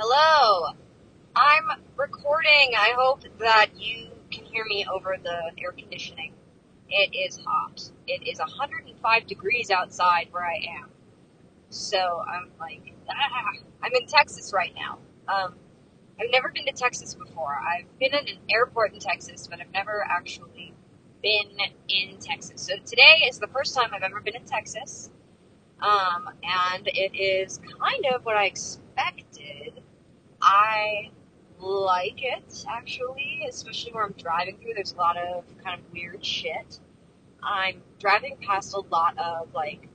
Hello. I'm recording. I hope that you can hear me over the air conditioning. It is hot. It is 105 degrees outside where I am. So I'm like, ah, I'm in Texas right now. Um, I've never been to Texas before. I've been in an airport in Texas, but I've never actually been in Texas. So today is the first time I've ever been in Texas. Um, and it is kind of what I expected. I like it actually, especially where I'm driving through. There's a lot of kind of weird shit. I'm driving past a lot of like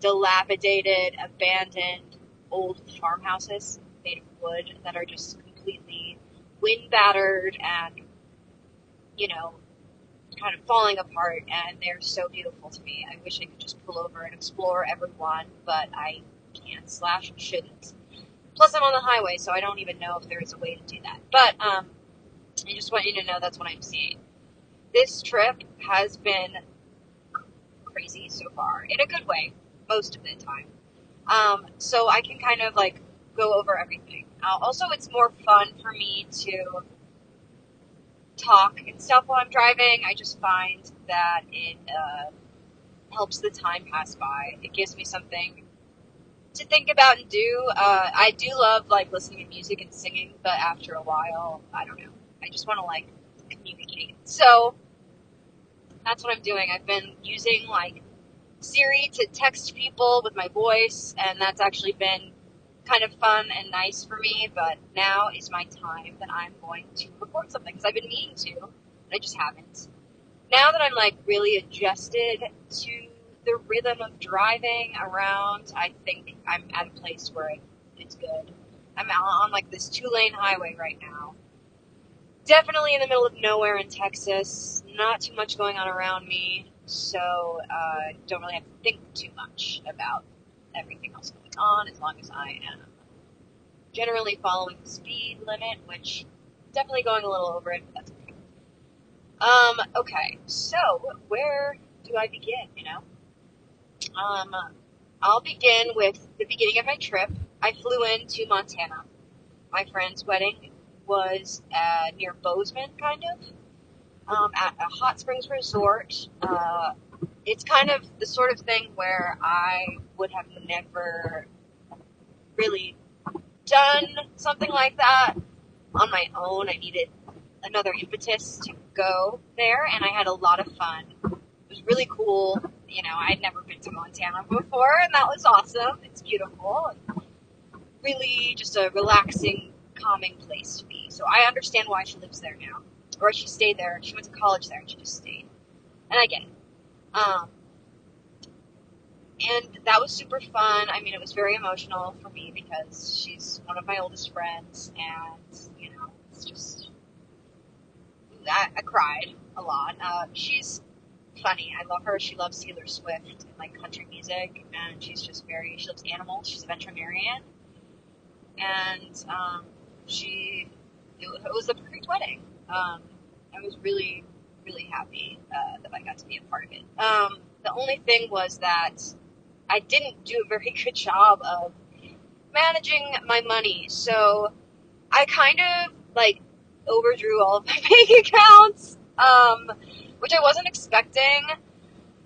dilapidated, abandoned, old farmhouses made of wood that are just completely wind battered and, you know, kind of falling apart, and they're so beautiful to me. I wish I could just pull over and explore every one, but I can't slash shouldn't. Plus, I'm on the highway, so I don't even know if there is a way to do that. But um, I just want you to know that's what I'm seeing. This trip has been crazy so far, in a good way, most of the time. Um, so I can kind of like go over everything. Uh, also, it's more fun for me to talk and stuff while I'm driving. I just find that it uh, helps the time pass by. It gives me something to think about and do. Uh, I do love like listening to music and singing, but after a while, I don't know. I just want to like communicate. So that's what I'm doing. I've been using like Siri to text people with my voice, and that's actually been kind of fun and nice for me, but now is my time that I'm going to record something because I've been meaning to, and I just haven't. Now that I'm like really adjusted to the rhythm of driving around, I think I'm at a place where it's good. I'm on like this two lane highway right now. Definitely in the middle of nowhere in Texas. Not too much going on around me, so uh, don't really have to think too much about everything else going on as long as I am generally following the speed limit, which definitely going a little over it, but that's okay. Um, okay, so where do I begin, you know? Um, I'll begin with the beginning of my trip. I flew into Montana. My friend's wedding was uh, near Bozeman, kind of, um, at a hot springs resort. Uh, it's kind of the sort of thing where I would have never really done something like that on my own. I needed another impetus to go there, and I had a lot of fun. Was really cool. You know, I'd never been to Montana before, and that was awesome. It's beautiful and really just a relaxing, calming place to be. So I understand why she lives there now, or she stayed there. She went to college there, and she just stayed. And I get it. Um, and that was super fun. I mean, it was very emotional for me because she's one of my oldest friends, and you know, it's just I, I cried a lot. Uh, she's funny. I love her. She loves Taylor Swift and like country music, and she's just very. She loves animals. She's a veterinarian, and um, she it, was the perfect wedding. Um, I was really, really happy uh, that I got to be a part of it. Um, the only thing was that I didn't do a very good job of managing my money. So I kind of like overdrew all of my bank accounts, um, which I wasn't expecting.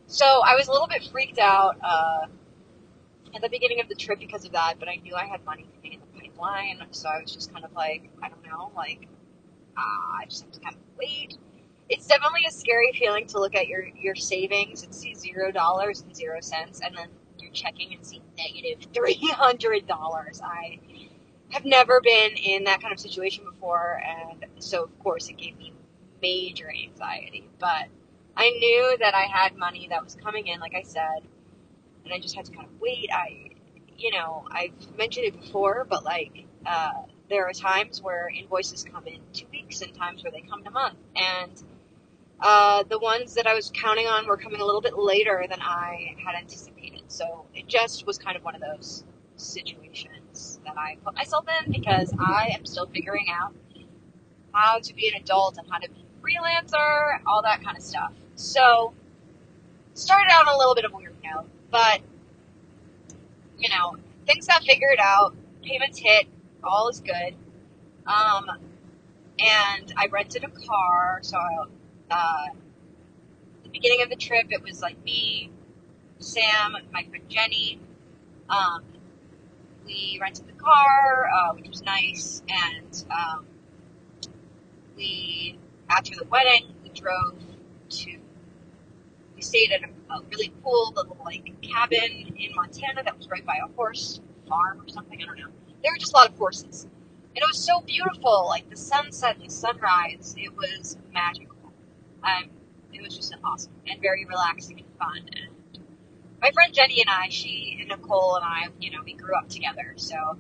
So I was a little bit freaked out uh, at the beginning of the trip because of that, but I knew I had money in the pipeline, so I was just kind of like, I don't know, like, uh, I just have to kind of wait. It's definitely a scary feeling to look at your, your savings and see zero dollars and zero cents, and then you're checking and see negative $300. I have never been in that kind of situation before, and so of course it gave me major anxiety. But I knew that I had money that was coming in, like I said, and I just had to kind of wait. I, you know, I've mentioned it before, but like, uh, there are times where invoices come in two weeks and times where they come in a month. And uh, the ones that I was counting on were coming a little bit later than I had anticipated. So it just was kind of one of those situations that I put myself in because I am still figuring out how to be an adult and how to be freelancer, all that kind of stuff. So started out on a little bit of a weird note, but you know, things got figured out, payments hit, all is good. Um, and I rented a car. So, uh, the beginning of the trip, it was like me, Sam, my friend Jenny. Um, we rented the car, uh, which was nice, and um, we after the wedding we drove to. We stayed at a, a really cool little like cabin in Montana that was right by a horse farm or something. I don't know. There were just a lot of horses, and it was so beautiful. Like the sunset and the sunrise, it was magical. Um, it was just awesome and very relaxing and fun. And my friend Jenny and I, she and Nicole and I, you know, we grew up together. So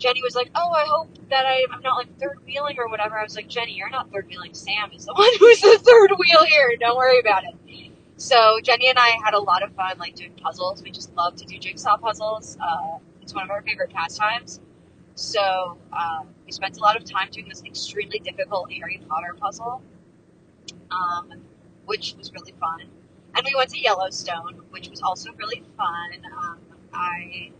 Jenny was like, "Oh, I hope that I, I'm not like third wheeling or whatever." I was like, "Jenny, you're not third wheeling. Sam is the one who's the third wheel here. Don't worry about it." So Jenny and I had a lot of fun, like doing puzzles. We just love to do jigsaw puzzles. Uh, it's one of our favorite pastimes. So um, we spent a lot of time doing this extremely difficult Harry Potter puzzle, um, which was really fun. And we went to Yellowstone, which was also really fun. Um, I,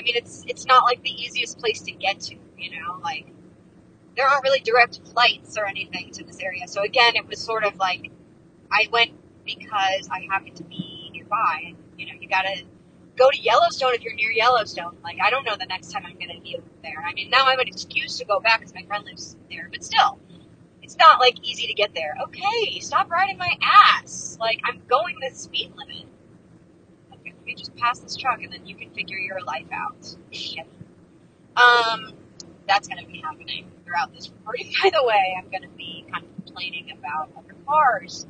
I mean, it's it's not like the easiest place to get to, you know, like there aren't really direct flights or anything to this area. So again, it was sort of like I went because I happened to be nearby. And, you know, you gotta go to Yellowstone if you're near Yellowstone. Like, I don't know the next time I'm gonna be there. I mean, now I have an excuse to go back because my friend lives there, but still, it's not like easy to get there. Okay, stop riding my ass. Like, I'm going the speed limit. Me just pass this truck and then you can figure your life out. Shit. Um, that's gonna be happening throughout this recording. By the way, I'm gonna be kind of complaining about other cars.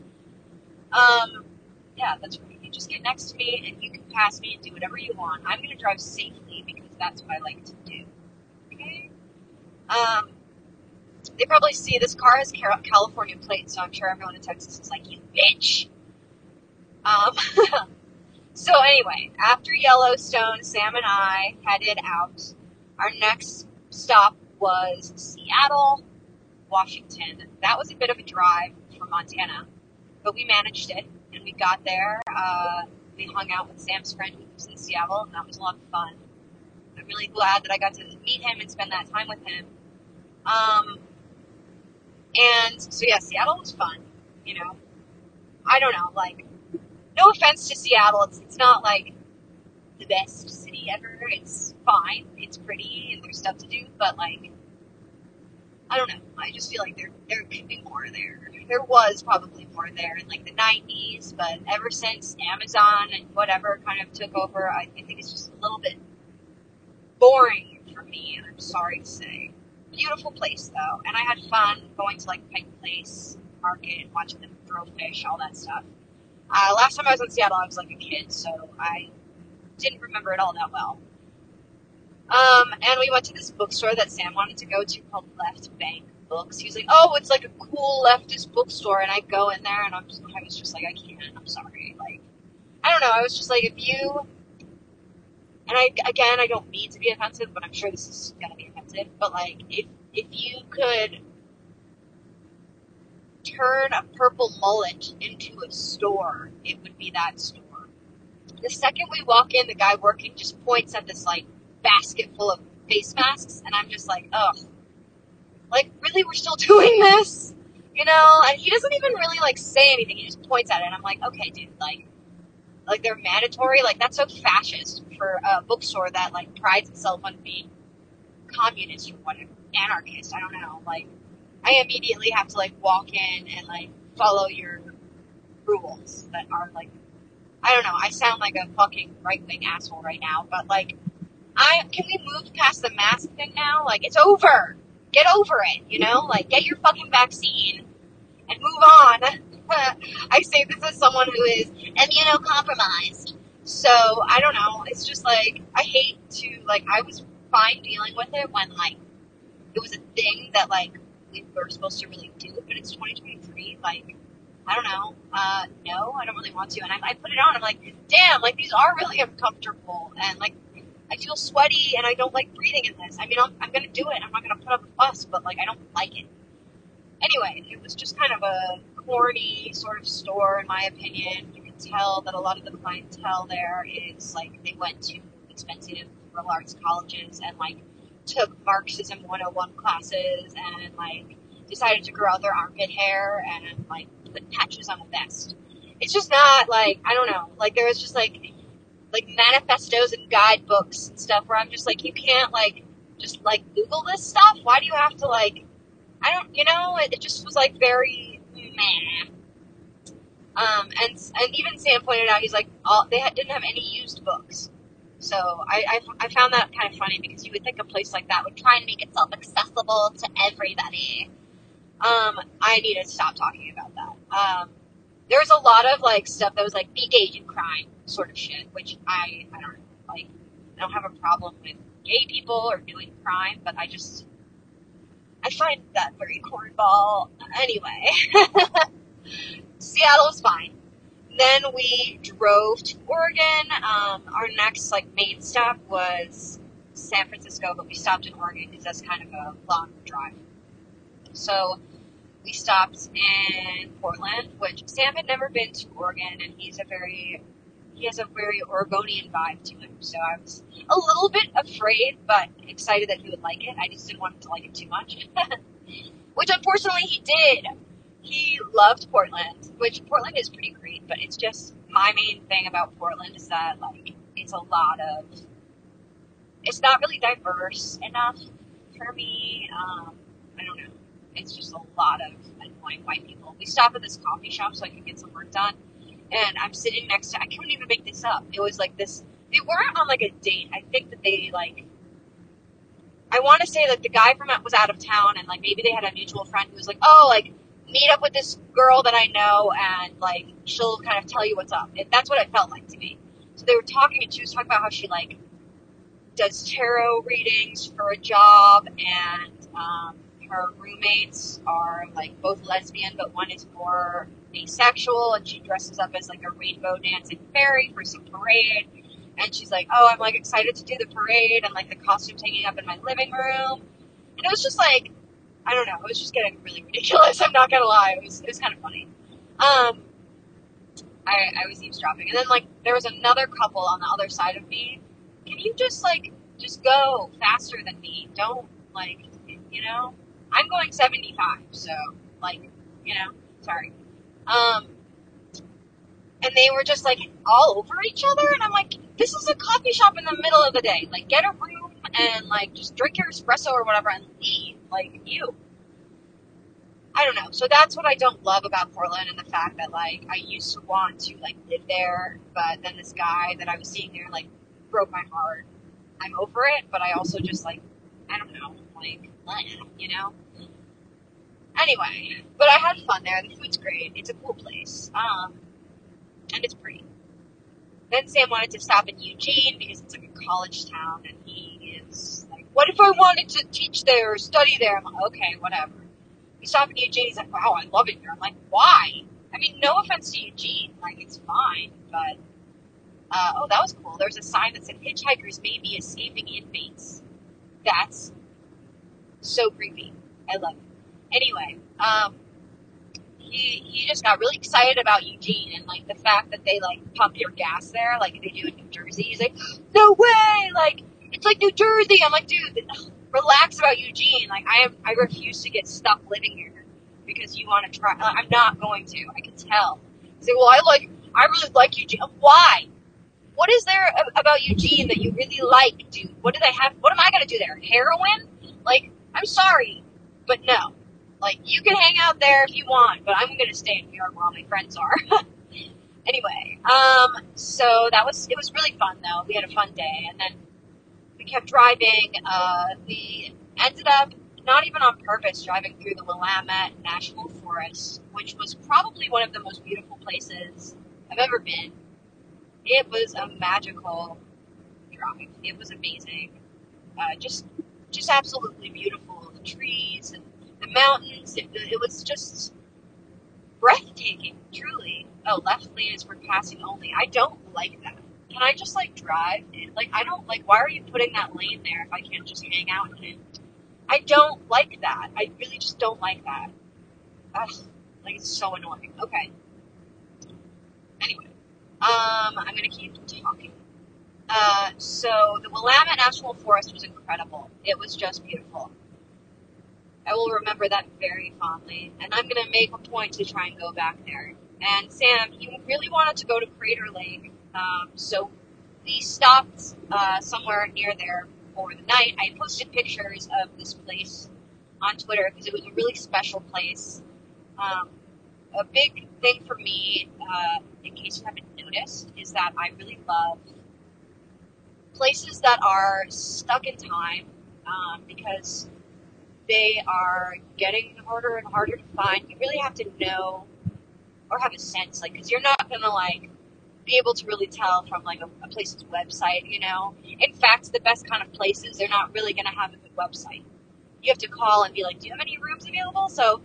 Um, yeah, that's right. You just get next to me and you can pass me and do whatever you want. I'm gonna drive safely because that's what I like to do. Okay? Um, they probably see this car has California plates, so I'm sure everyone in Texas is like, you bitch. Um, so anyway, after Yellowstone, Sam and I headed out. Our next stop was Seattle, Washington. That was a bit of a drive from Montana, but we managed it and we got there. Uh, we hung out with Sam's friend who lives in Seattle, and that was a lot of fun. I'm really glad that I got to meet him and spend that time with him. Um, and so yeah, Seattle was fun. You know, I don't know. Like, no offense to Seattle, it's it's not like the best city ever. It's fine. It's pretty and there's stuff to do, but like, I don't know. I just feel like there there could be more there. There was probably more there in like the '90s, but ever since Amazon and whatever kind of took over, I, I think it's just a little bit boring for me. And I'm sorry to say beautiful place though, and I had fun going to like Pike Place Market, and watching them throw fish, all that stuff. Uh, last time I was in Seattle, I was like a kid, so I didn't remember it all that well. Um, and we went to this bookstore that Sam wanted to go to called Left Bank Books. He was like, "Oh, it's like a cool leftist bookstore," and I go in there, and I'm just, I was just like, "I can't. I'm sorry." Like, I don't know. I was just like, if you and I again, I don't mean to be offensive, but I'm sure this is gonna be offensive. But like, if if you could turn a purple mullet into a store, it would be that store. The second we walk in, the guy working just points at this like basket full of face masks, and I'm just like, ugh. Like, really, we're still doing this? You know? And he doesn't even really like say anything. He just points at it, and I'm like, okay, dude, like, like they're mandatory. Like that's so fascist for a bookstore that like prides itself on being communist or whatever, anarchist. I don't know. Like I immediately have to like walk in and like follow your rules that are like I don't know. I sound like a fucking right wing asshole right now, but like I can we move past the mask thing now? Like it's over. Get over it, you know? Like get your fucking vaccine and move on. I say this as someone who is immunocompromised. So I don't know. It's just like I hate to like I was fine dealing with it when like it was a thing that like we were supposed to really do, but it's 2023. Like I don't know. Uh, no, I don't really want to. And I, I put it on. I'm like, damn, like these are really uncomfortable, and like I feel sweaty, and I don't like breathing in this. I mean, I'm, I'm gonna do it. I'm not gonna put up a fuss, but like I don't like it. Anyway, it was just kind of a corny sort of store, in my opinion. You can tell that a lot of the clientele there is like they went to expensive liberal arts colleges and like took Marxism 101 classes and like decided to grow out their armpit hair and like put patches on a vest. It's just not like I don't know. Like there was just like like manifestos and guidebooks and stuff where I'm just like you can't like just like Google this stuff. Why do you have to like I don't you know it, it just was like very meh. Um, and and even Sam pointed out he's like all they had, didn't have any used books. So I, I, I found that kind of funny because you would think a place like that would try and make itself accessible to everybody. Um, I need to stop talking about that. Um, there was a lot of like stuff that was like be gay agent crime sort of shit, which I I don't like. I don't have a problem with gay people or doing crime, but I just I find that very cornball. Anyway, Seattle was fine. Then we drove to Oregon. Um, our next like main stop was San Francisco, but we stopped in Oregon because that's kind of a long drive. So we stopped in Portland, which Sam had never been to Oregon, and he's a very he has a very Oregonian vibe to him. So I was a little bit afraid, but excited that he would like it. I just didn't want him to like it too much, which unfortunately he did. He loved Portland, which Portland is pretty but it's just my main thing about Portland is that like it's a lot of it's not really diverse enough for me. Um, I don't know it's just a lot of annoying white people. We stopped at this coffee shop so I could get some work done, and I'm sitting next to. I couldn't even make this up. It was like this. They weren't on like a date. I think that they like. I want to say like the guy from it was out of town, and like maybe they had a mutual friend who was like, oh, like meet up with this girl that I know, and like she'll kind of tell you what's up. And that's what it felt like to me. So they were talking, and she was talking about how she like does tarot readings for a job, and um, her roommates are like both lesbian, but one is more asexual, and she dresses up as like a rainbow dancing fairy for some parade. And she's like, "Oh, I'm like excited to do the parade, and like the costume's hanging up in my living room." And it was just like, I don't know, it was just getting really ridiculous. I'm not gonna lie, it was it was kind of funny. Um, I I was eavesdropping, and then like there was another couple on the other side of me. Can you just like just go faster than me? Don't like you know I'm going 75, so like, you know, sorry. Um, and they were just like all over each other, and I'm like, this is a coffee shop in the middle of the day. Like, get a room and like just drink your espresso or whatever and leave. Like, you. I don't know. So that's what I don't love about Portland and the fact that like I used to want to like live there, but then this guy that I was seeing there like broke my heart. I'm over it, but I also just like I don't know, like you know? Anyway, but I had fun there. The food's great. It's a cool place. Um, and it's pretty. Then Sam wanted to stop in Eugene because it's like a college town, and he is like, "What if I wanted to teach there or study there?" I'm like, "Okay, whatever." We stop in Eugene. He's like, "Wow, I love it here." I'm like, "Why?" I mean, no offense to Eugene, like it's fine, but uh, oh, that was cool. There was a sign that said "Hitchhikers may be escaping inmates." That's so creepy. I love it. Anyway, um, he he just got really excited about Eugene and like the fact that they like pump your gas there, like they do in New Jersey. He's like, no way, like it's like New Jersey. I'm like, dude, relax about Eugene. Like I am, I refuse to get stuck living here because you want to try. I'm not going to. I can tell. Like, well, I like, I really like Eugene. Why? What is there about Eugene that you really like, dude? What do they have? What am I gonna do there? Heroin? Like I'm sorry, but no. Like, you can hang out there if you want, but I'm gonna stay in New York where all my friends are. anyway, um, so that was, it was really fun though. We had a fun day, and then we kept driving. Uh, we ended up not even on purpose driving through the Willamette National Forest, which was probably one of the most beautiful places I've ever been. It was a magical drive. It was amazing. Uh, just just absolutely beautiful. The trees and the mountains. It, it was just breathtaking, truly. Oh, left lane is for passing only. I don't like that. Can I just like drive? Like I don't like. Why are you putting that lane there if I can't just hang out in it? I don't like that. I really just don't like that. Ugh, like it's so annoying. Okay. Anyway, um, I'm gonna keep talking. Uh, so the Willamette National Forest was incredible. It was just beautiful. I will remember that very fondly, and I'm gonna make a point to try and go back there. And Sam, he really wanted to go to Crater Lake, um, so we stopped uh, somewhere near there for the night. I posted pictures of this place on Twitter because it was a really special place. Um, a big thing for me, uh, in case you haven't noticed, is that I really love places that are stuck in time um, because they are getting harder and harder to find. You really have to know or have a sense, like, because you're not gonna like be able to really tell from like a, a, place's website. You know, in fact, the best kind of places they're not really gonna have a good website. You have to call and be like, "Do you have any rooms available?" So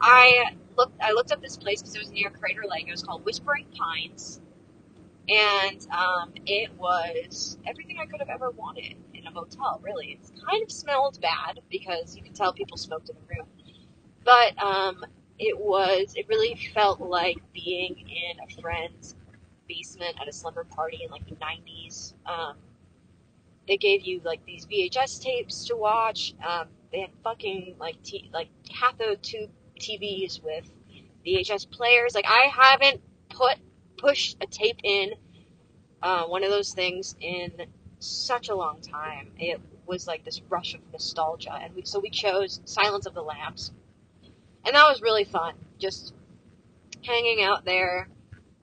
I looked. I looked up this place because it was near Crater Lake. It was called Whispering Pines, and um, it was everything I could have ever wanted in a motel. Really, it kind of smelled bad because you could tell people smoked in the room, but um, it was. It really felt like being in a friend's basement at a slumber party in like the '90s. Um, they gave you like these VHS tapes to watch. Um, they had fucking like t- like cathode tube TVs with VHS players. Like I haven't put pushed a tape in uh, one of those things in such a long time. It was like this rush of nostalgia, and we, so we chose Silence of the Lambs, and that was really fun. Just hanging out there.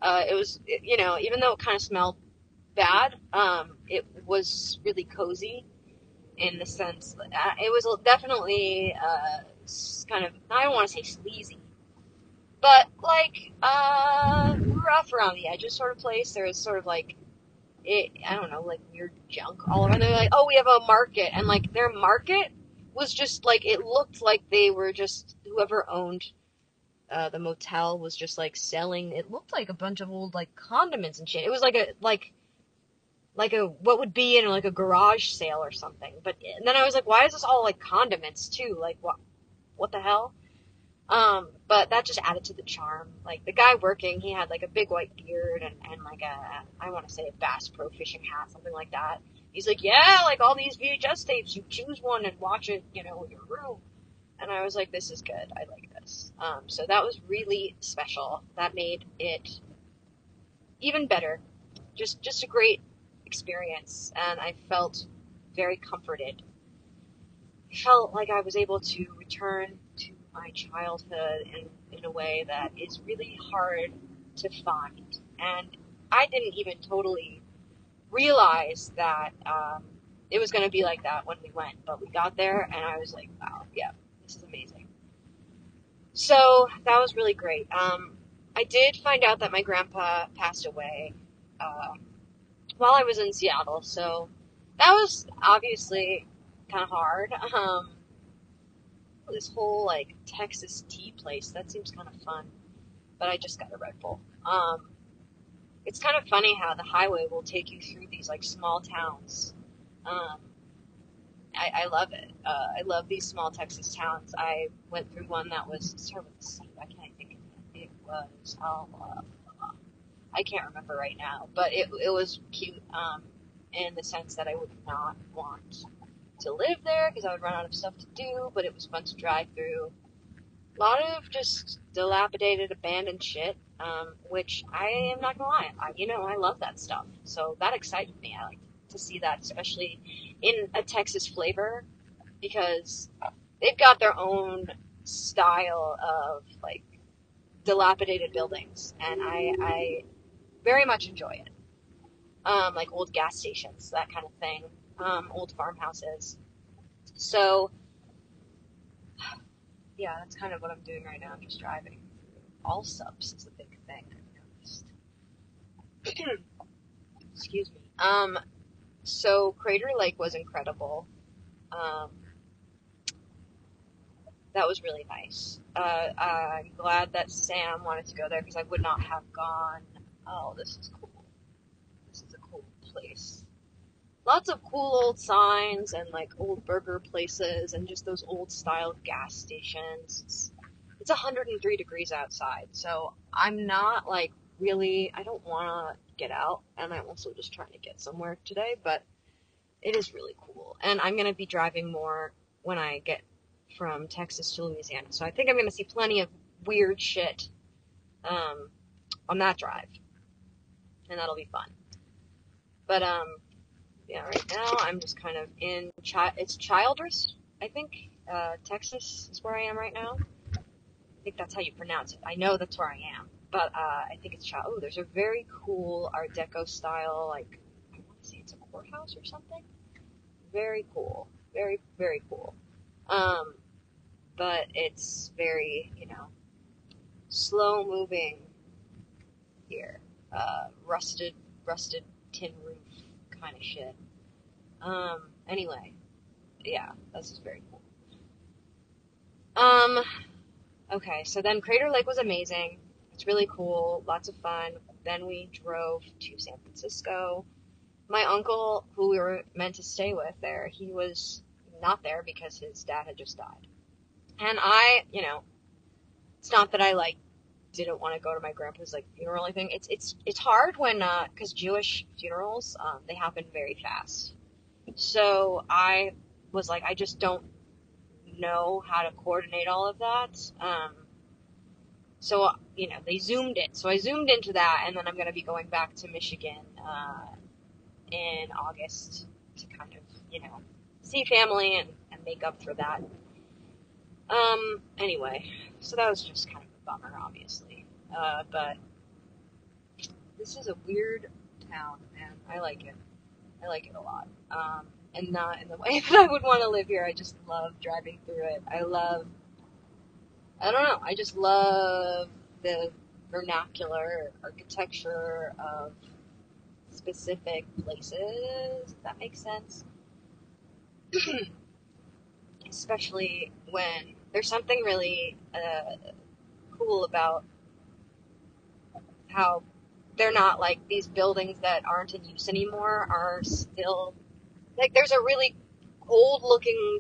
Uh, it was, you know, even though it kind of smelled bad, um, it was really cozy in the sense uh, it was definitely uh, kind of I don't want to say sleazy, but like uh, rough around the edges sort of place. There was sort of like it I don't know like weird junk all around. They're like, oh, we have a market, and like their market was just like it looked like they were just whoever owned uh, the motel was just like selling. It looked like a bunch of old like condiments and shit. It was like a like like a what would be in like a garage sale or something. But and then I was like, why is this all like condiments too? Like what what the hell? Um, but that just added to the charm. Like the guy working, he had like a big white beard and, and like a I want to say a Bass Pro fishing hat, something like that. He's like, yeah, like all these VHS tapes, you choose one and watch it, you know, in your room. And I was like, this is good. I like this. Um, so that was really special. That made it even better. Just just a great experience, and I felt very comforted. I felt like I was able to return to my childhood in, in a way that is really hard to find. And I didn't even totally realize that um, it was going to be like that when we went, but we got there, and I was like, wow, yeah, this is amazing. So that was really great. Um, I did find out that my grandpa passed away. Uh, while I was in Seattle, so that was obviously kind of hard. Um, this whole like Texas tea place that seems kind of fun, but I just got a Red Bull. Um, it's kind of funny how the highway will take you through these like small towns. Um, I, I love it. Uh, I love these small Texas towns. I went through one that was started with. I can't think of it. It was oh, uh, I can't remember right now, but it it was cute um, in the sense that I would not want to live there because I would run out of stuff to do, but it was fun to drive through. A lot of just dilapidated, abandoned shit, um, which I am not gonna lie, I, you know, I love that stuff. So that excited me. I like to see that, especially in a Texas flavor, because they've got their own style of like dilapidated buildings, and I, I very much enjoy it. Um, like old gas stations, that kind of thing, um, old farmhouses. So, yeah, that's kind of what I'm doing right now. I'm just driving. Allsup's is a big thing. I've noticed. Excuse me. Um, so Crater Lake was incredible. Um, that was really nice. Uh, I'm glad that Sam wanted to go there because I would not have gone Oh, this is cool. This is a cool place. Lots of cool old signs and like old burger places and just those old style gas stations. It's, it's 103 degrees outside, so I'm not like really, I don't want to get out, and I'm also just trying to get somewhere today, but it is really cool. And I'm going to be driving more when I get from Texas to Louisiana. So I think I'm going to see plenty of weird shit um, on that drive. And that'll be fun. But, um, yeah, right now I'm just kind of in, chi- it's Childress, I think. Uh, Texas is where I am right now. I think that's how you pronounce it. I know that's where I am. But, uh, I think it's Child. Oh, there's a very cool Art Deco style, like, I want to say it's a courthouse or something. Very cool. Very, very cool. Um, but it's very, you know, slow moving here. Uh, rusted, rusted tin roof kind of shit. Um, anyway, yeah, this is very cool. Um, okay, so then Crater Lake was amazing. It's really cool, lots of fun. Then we drove to San Francisco. My uncle, who we were meant to stay with there, he was not there because his dad had just died. And I, you know, it's not that I like didn't want to go to my grandpa's like funeral or anything. It's it's it's hard when uh because Jewish funerals um they happen very fast. So I was like I just don't know how to coordinate all of that. Um so you know they zoomed it. So I zoomed into that and then I'm going to be going back to Michigan uh in August to kind of, you know, see family and, and make up for that. Um anyway, so that was just kind of a bummer, obviously. Uh, but this is a weird town, and I like it. I like it a lot. Um, and not in the way that I would want to live here. I just love driving through it. I love, I don't know, I just love the vernacular architecture of specific places, that makes sense. Especially when there's something really uh, cool about how they're not like these buildings that aren't in use anymore are still like there's a really old looking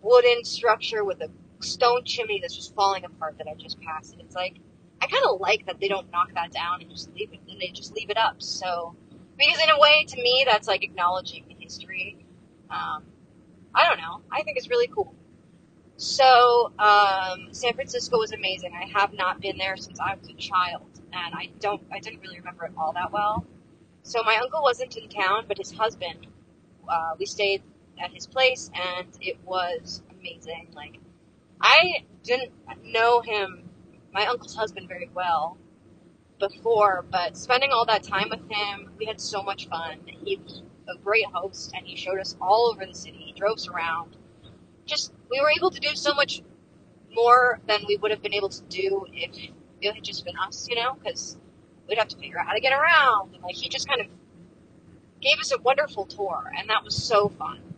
wooden structure with a stone chimney that's just falling apart that I just passed. And it's like I kind of like that they don't knock that down and just leave it and they just leave it up. So because in a way to me that's like acknowledging the history. Um, I don't know. I think it's really cool. So, um, San Francisco was amazing. I have not been there since I was a child, and I don't, I didn't really remember it all that well. So my uncle wasn't in town, but his husband, uh, we stayed at his place, and it was amazing. Like, I didn't know him, my uncle's husband, very well before, but spending all that time with him, we had so much fun. He was a great host, and he showed us all over the city. He drove us around. Just we were able to do so much more than we would have been able to do if it had just been us, you know, because we'd have to figure out how to get around. And like he just kind of gave us a wonderful tour, and that was so fun.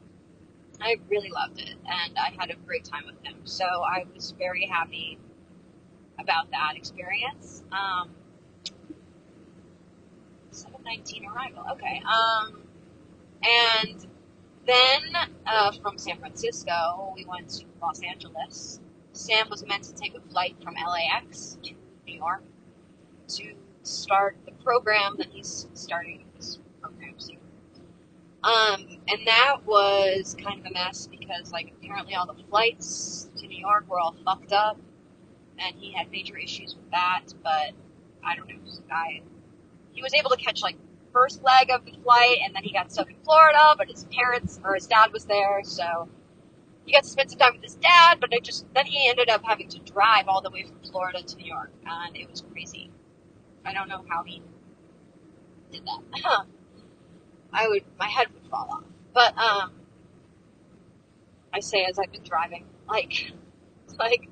I really loved it, and I had a great time with him. So I was very happy about that experience. Um, 719 arrival. Okay. Um, and then uh, from San Francisco, we went to Los Angeles. Sam was meant to take a flight from LAX to New York to start the program that he's starting. Um, and that was kind of a mess because, like, apparently all the flights to New York were all fucked up, and he had major issues with that. But I don't know, I he was able to catch like first leg of the flight, and then he got stuck in Florida, but his parents or his dad was there, so he got to spend some time with his dad. But it just then he ended up having to drive all the way from Florida to New York, and it was crazy. I don't know how he did that. I would, my head would fall off. But um, I say as I've been driving, like, like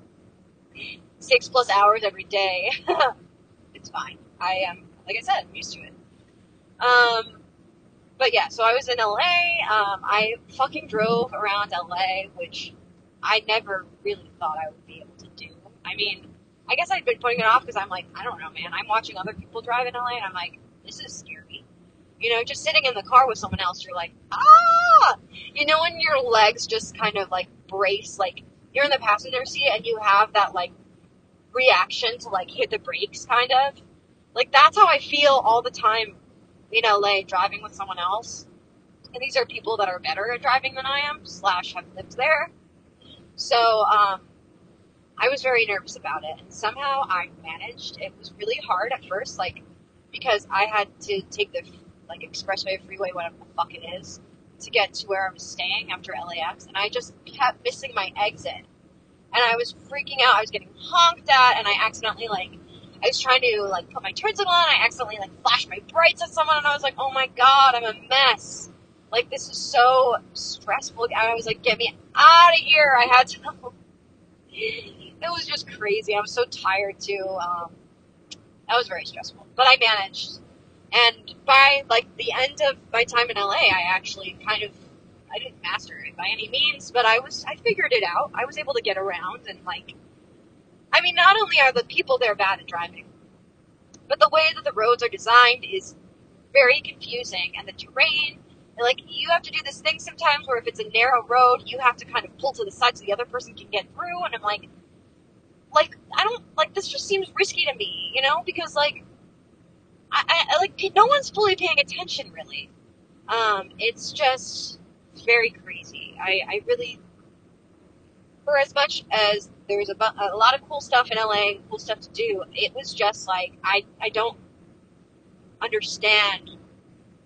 six plus hours every day. it's fine. I am, like I said, I'm used to it. Um, but yeah, so I was in LA. Um, I fucking drove around LA, which I never really thought I would be able to do. I mean, I guess I'd been putting it off because I'm like, I don't know, man. I'm watching other people drive in LA, and I'm like, this is scary. You know, just sitting in the car with someone else, you're like, ah! You know, when your legs just kind of like brace, like you're in the passenger seat and you have that like reaction to like hit the brakes, kind of Like that's how I feel all the time in LA driving with someone else. And these are people that are better at driving than I am, slash have lived there. So, um, I was very nervous about it. And somehow I managed. It was really hard at first, like, because I had to take the, like, expressway freeway, whatever the fuck it is, to get to where I was staying after LAX. And I just kept missing my exit. And I was freaking out. I was getting honked at, and I accidentally, like, I was trying to like put my turn signal on. I accidentally like flashed my brights at someone, and I was like, "Oh my god, I'm a mess! Like this is so stressful." And I was like, "Get me out of here!" I had to. it was just crazy. I was so tired too. Um, that was very stressful, but I managed. And by like the end of my time in LA, I actually kind of I didn't master it by any means, but I was I figured it out. I was able to get around and like I mean, not only are the people there bad at driving, but the way that the roads are designed is very confusing, and the terrain. Like you have to do this thing sometimes where if it's a narrow road, you have to kind of pull to the side so the other person can get through. And I'm like, like I don't like this. Just seems risky to me, you know, because like I, I like no one's fully paying attention really. Um, it's just very crazy. I, I really, for as much as there's a, a lot of cool stuff in LA, cool stuff to do. It was just like I I don't understand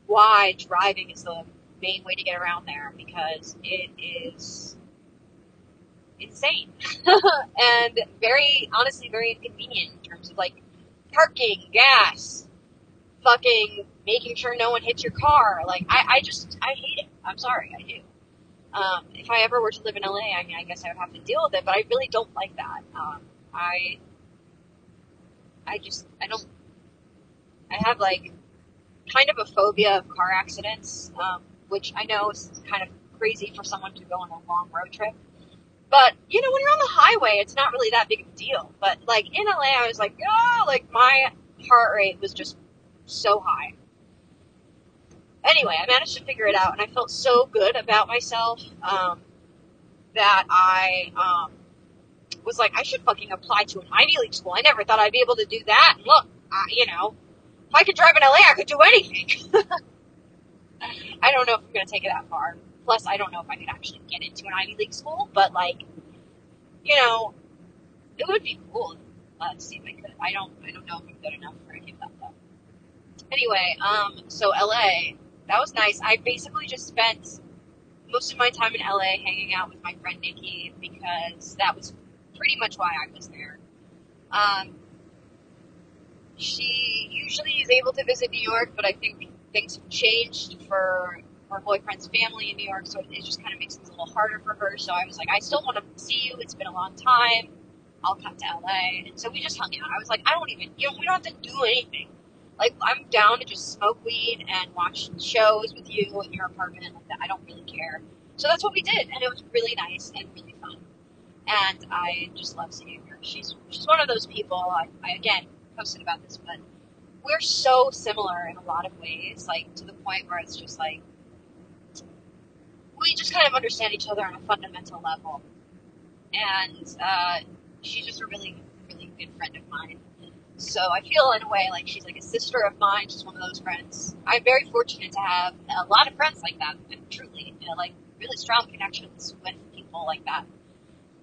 why driving is the main way to get around there because it is insane and very honestly very inconvenient in terms of like parking, gas, fucking making sure no one hits your car. Like I, I just I hate it. I'm sorry, I do. Um, if I ever were to live in LA, I mean, I guess I would have to deal with it, but I really don't like that. Um, I, I just, I don't, I have like kind of a phobia of car accidents, um, which I know is kind of crazy for someone to go on a long road trip. But, you know, when you're on the highway, it's not really that big of a deal. But, like, in LA, I was like, oh, like, my heart rate was just so high anyway, I managed to figure it out, and I felt so good about myself um, that I um, was like, I should fucking apply to an Ivy League school. I never thought I'd be able to do that. And look, I, you know, if I could drive in LA, I could do anything. I don't know if I'm going to take it that far. Plus, I don't know if I could actually get into an Ivy League school, but like, you know, it would be cool. Let's see if I could. I don't. I don't know if I'm good enough for any of that though. Anyway, um, so LA, that was nice. I basically just spent most of my time in LA hanging out with my friend Nikki because that was pretty much why I was there. Um, she usually is able to visit New York, but I think things have changed for her boyfriend's family in New York, so it just kind of makes things a little harder for her. So I was like, I still want to see you. It's been a long time. I'll come to LA. And so we just hung out. I was like, I don't even, you know, we don't have to do anything. Like I'm down to just smoke weed and watch shows with you in your apartment like that. I don't really care. So that's what we did, and it was really nice and really fun. And I just love seeing her. She's she's one of those people. I, I again posted about this, but we're so similar in a lot of ways. Like to the point where it's just like we just kind of understand each other on a fundamental level. And uh, she's just a really really good friend of mine so I feel in a way like she's like a sister of mine. She's one of those friends. I'm very fortunate to have a lot of friends like that, and truly, you know, like really strong connections with people like that.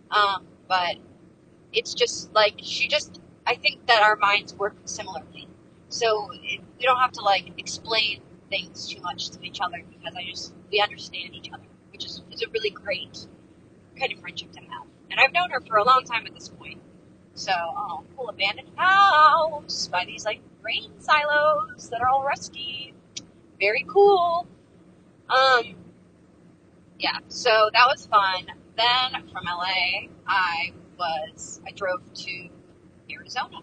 Um, but it's just like she just. I think that our minds work similarly, so it, we don't have to like explain things too much to each other because I just we understand each other, which is is a really great kind of friendship to have. And I've known her for a long time at this point. So, oh, cool abandoned house by these like grain silos that are all rusty. Very cool. Um, yeah, so that was fun. Then from LA, I was, I drove to Arizona.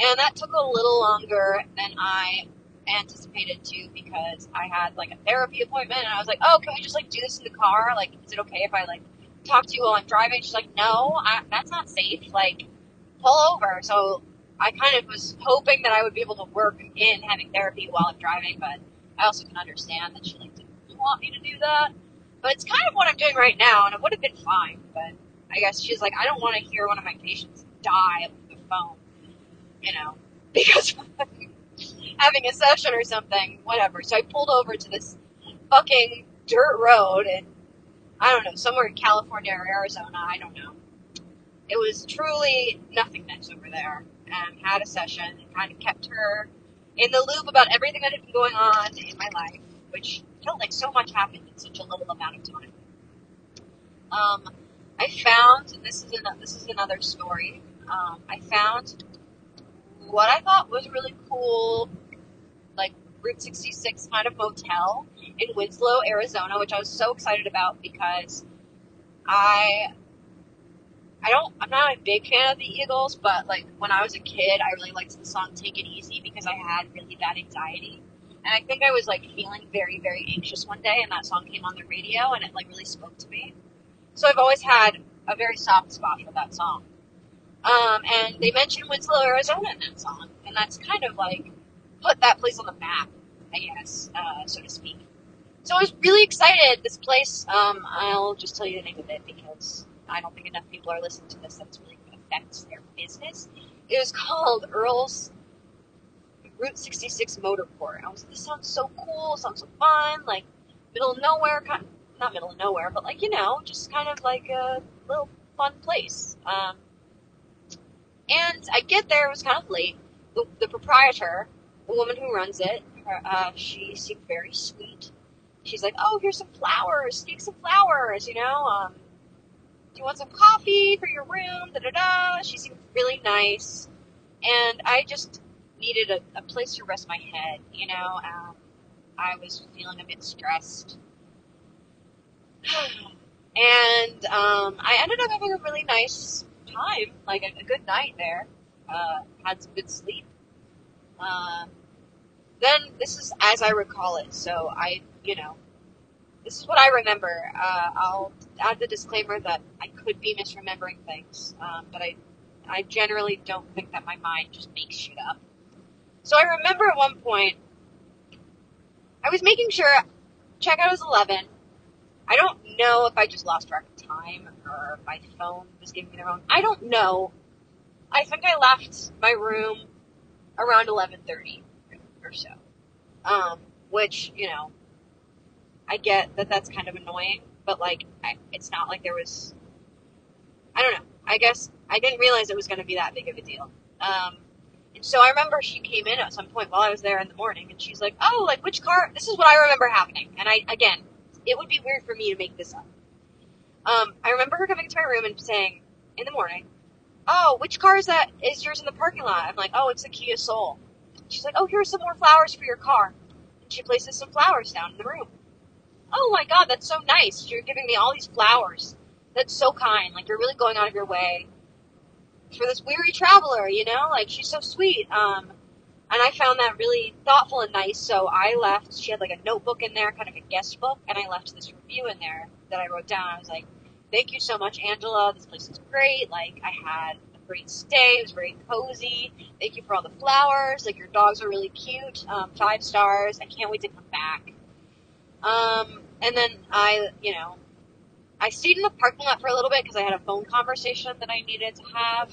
And that took a little longer than I anticipated to because I had like a therapy appointment and I was like, oh, can we just like do this in the car? Like, is it okay if I like talk to you while I'm driving. She's like, no, I, that's not safe. Like, pull over. So I kind of was hoping that I would be able to work in having therapy while I'm driving, but I also can understand that she like didn't want me to do that. But it's kind of what I'm doing right now, and it would have been fine. But I guess she's like, I don't want to hear one of my patients die over the phone. You know, because having a session or something, whatever. So I pulled over to this fucking dirt road and I don't know, somewhere in California or Arizona, I don't know. It was truly nothingness over there and had a session and kind of kept her in the loop about everything that had been going on in my life, which felt like so much happened in such a little amount of time. Um, I found, and this is another, this is another story. Um, I found what I thought was really cool, like Route 66 kind of motel in Winslow, Arizona, which I was so excited about because I I don't I'm not a big fan of the Eagles, but like when I was a kid, I really liked the song Take It Easy because I had really bad anxiety. And I think I was like feeling very very anxious one day and that song came on the radio and it like really spoke to me. So I've always had a very soft spot for that song. Um, and they mentioned Winslow, Arizona in that song, and that's kind of like put that place on the map, I guess, uh, so to speak. So I was really excited. This place, um, I'll just tell you the name of it because I don't think enough people are listening to this that's really going to affect their business. It was called Earl's Route 66 Motor Court. I was like, this sounds so cool, sounds so fun, like middle of nowhere, kind of, not middle of nowhere, but like, you know, just kind of like a little fun place. Um, and I get there, it was kind of late. The, the proprietor, the woman who runs it, her, uh, she seemed very sweet. She's like, oh, here's some flowers, take some flowers, you know, um, do you want some coffee for your room? Da da da. She seemed really nice, and I just needed a, a place to rest my head. You know, um, I was feeling a bit stressed, and um, I ended up having a really nice time, like a, a good night there. Uh, had some good sleep. Um, then this is as I recall it, so I, you know, this is what I remember. Uh, I'll add the disclaimer that I could be misremembering things, um, but I, I generally don't think that my mind just makes shit up. So I remember at one point, I was making sure checkout was 11. I don't know if I just lost track of time or my phone was giving me the wrong. I don't know. I think I left my room around 11:30 or so. Um, which you know, I get that that's kind of annoying, but like, I, it's not like there was. I don't know. I guess I didn't realize it was going to be that big of a deal. Um, and so I remember she came in at some point while I was there in the morning, and she's like, "Oh, like which car?" This is what I remember happening, and I again, it would be weird for me to make this up. Um, I remember her coming to my room and saying in the morning, "Oh, which car is that? Is yours in the parking lot?" I'm like, "Oh, it's a Kia Soul." She's like, "Oh, here's some more flowers for your car." And she places some flowers down in the room. Oh my god, that's so nice. You're giving me all these flowers. That's so kind. Like you're really going out of your way for this weary traveler, you know? Like she's so sweet. Um and I found that really thoughtful and nice. So I left. She had like a notebook in there, kind of a guest book, and I left this review in there that I wrote down. I was like, "Thank you so much, Angela. This place is great. Like I had great stay. It was very cozy. Thank you for all the flowers. Like your dogs are really cute. Um, five stars. I can't wait to come back." Um, and then I, you know, I stayed in the parking lot for a little bit because I had a phone conversation that I needed to have.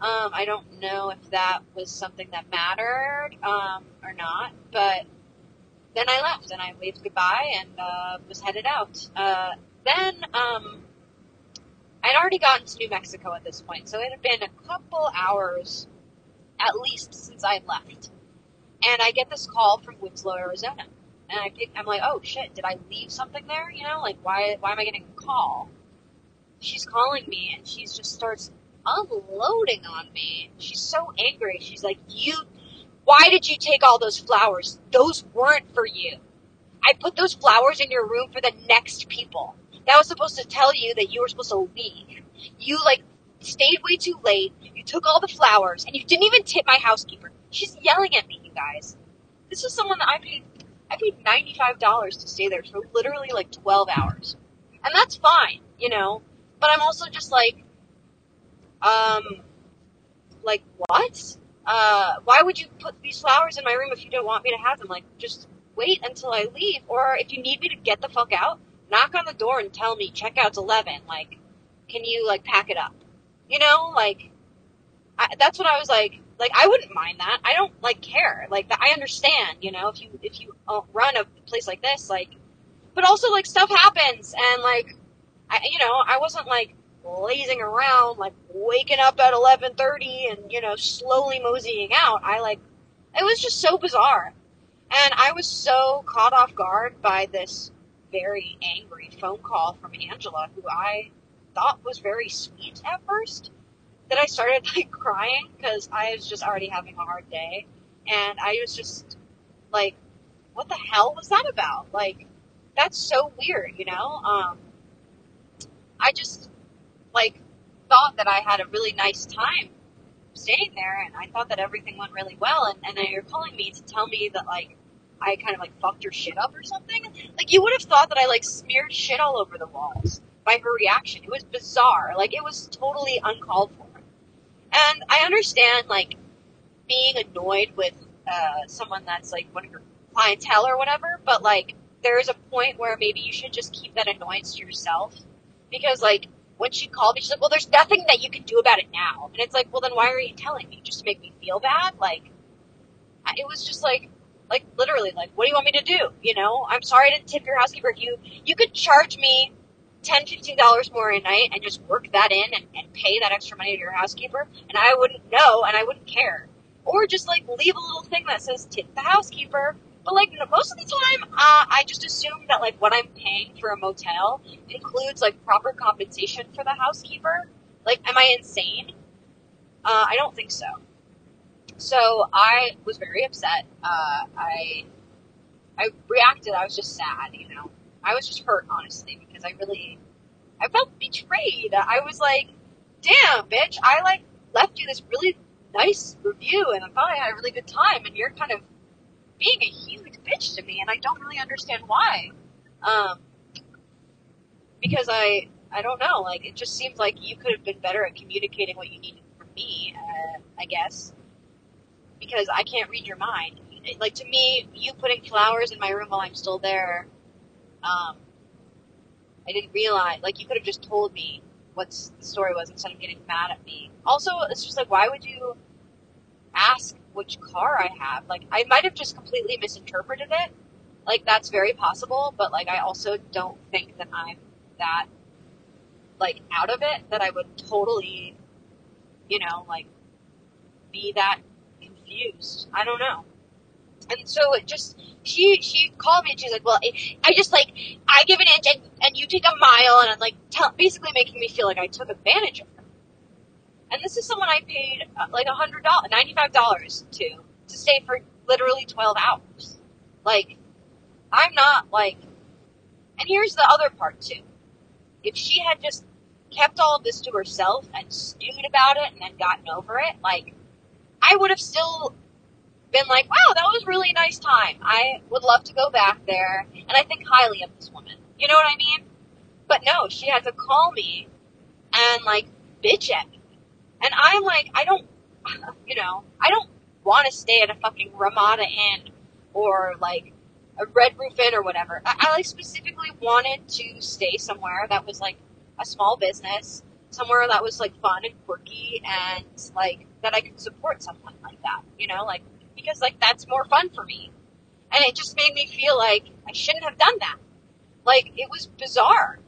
Um, I don't know if that was something that mattered um, or not, but then I left and I waved goodbye and uh, was headed out. Uh, then um, I'd already gotten to New Mexico at this point, so it had been a couple hours at least since I left. And I get this call from Winslow, Arizona and I pick, I'm like, oh shit, did I leave something there? You know, like why why am I getting a call? She's calling me and she just starts unloading on me. She's so angry. She's like, you, why did you take all those flowers? Those weren't for you. I put those flowers in your room for the next people. That was supposed to tell you that you were supposed to leave. You like stayed way too late. You took all the flowers and you didn't even tip my housekeeper. She's yelling at me, you guys. This is someone that I paid I paid $95 to stay there for literally like 12 hours. And that's fine, you know? But I'm also just like, um, like, what? Uh, why would you put these flowers in my room if you don't want me to have them? Like, just wait until I leave. Or if you need me to get the fuck out, knock on the door and tell me checkout's 11. Like, can you, like, pack it up? You know? Like, I, that's what I was like, like I wouldn't mind that. I don't like care. Like I understand, you know, if you if you uh, run a place like this, like, but also like stuff happens, and like, I you know I wasn't like lazing around like waking up at eleven thirty and you know slowly moseying out. I like it was just so bizarre, and I was so caught off guard by this very angry phone call from Angela, who I thought was very sweet at first that I started like crying because I was just already having a hard day, and I was just like, "What the hell was that about?" Like, that's so weird, you know. Um, I just like thought that I had a really nice time staying there, and I thought that everything went really well, and, and you're calling me to tell me that like I kind of like fucked your shit up or something. Like you would have thought that I like smeared shit all over the walls by her reaction. It was bizarre. Like it was totally uncalled for. And I understand like being annoyed with uh, someone that's like one of your clientele or whatever, but like there is a point where maybe you should just keep that annoyance to yourself because like when she called me, she's like, "Well, there's nothing that you can do about it now," and it's like, "Well, then why are you telling me? Just to make me feel bad?" Like it was just like like literally like what do you want me to do? You know i'm sorry I didn't tip your housekeeper. You you could charge me 10 15 dollars more a night and just work that in and, and pay that extra money to your housekeeper and i wouldn't know and i wouldn't care. Or just like leave a little thing that says tip the housekeeper. But like most of the time uh, i just assume that like what i'm paying for a motel includes like proper compensation for the housekeeper. Like am i insane? Uh, i don't think so so i was very upset uh, i i reacted i was just sad you know I was just hurt, honestly, because I really, I felt betrayed. I was like, damn, bitch, I like left you this really nice review and I thought I had a really good time and you're kind of being a huge bitch to me and I don't really understand why. Um, because I, I don't know, like, it just seems like you could have been better at communicating what you needed from me, uh, I guess. Because I can't read your mind. Like, to me, you putting flowers in my room while I'm still there um, I didn't realize, like, you could have just told me what the story was instead of getting mad at me. Also, it's just like, why would you ask which car I have? Like, I might have just completely misinterpreted it. Like, that's very possible, but, like, I also don't think that I'm that, like, out of it that I would totally, you know, like, be that confused. I don't know. And so it just, she, she called me and she's like, well, I just like, I give an inch and, and you take a mile and I'm like, tell, basically making me feel like I took advantage of her. And this is someone I paid uh, like a hundred dollars, ninety-five dollars to, to stay for literally 12 hours. Like, I'm not like, and here's the other part too. If she had just kept all of this to herself and stewed about it and then gotten over it, like, I would have still been like, wow, that was really nice time. I would love to go back there. And I think highly of this woman. You know what I mean? But no, she had to call me and like bitch at me. And I'm like, I don't, you know, I don't want to stay at a fucking Ramada Inn or like a Red Roof Inn or whatever. I, I like specifically wanted to stay somewhere that was like a small business, somewhere that was like fun and quirky and like that I could support someone like that, you know, like because like that's more fun for me. And it just made me feel like I shouldn't have done that. Like it was bizarre.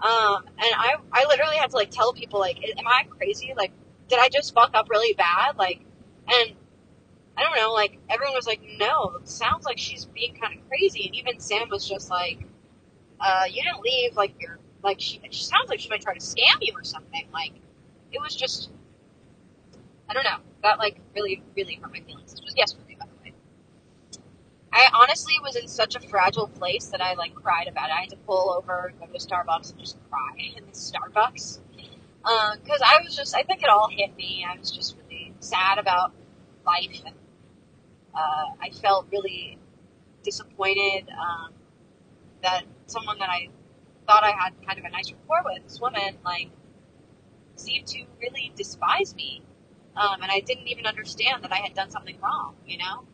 Um, and I, I literally had to like tell people like, am I crazy? Like, did I just fuck up really bad? Like, and I don't know, like everyone was like, no, it sounds like she's being kind of crazy. And even Sam was just like, uh, you didn't leave like you're, like she, she sounds like she might try to scam you or something. Like, it was just, I don't know. That like really, really hurt my feelings. This was yesterday, by the way. I honestly was in such a fragile place that I like cried about it. I had to pull over, go to Starbucks, and just cry in the Starbucks because uh, I was just, I think it all hit me. I was just really sad about life, and uh, I felt really disappointed um, that someone that I thought I had kind of a nice rapport with, this woman, like seemed to really despise me um, and I didn't even understand that I had done something wrong, you know?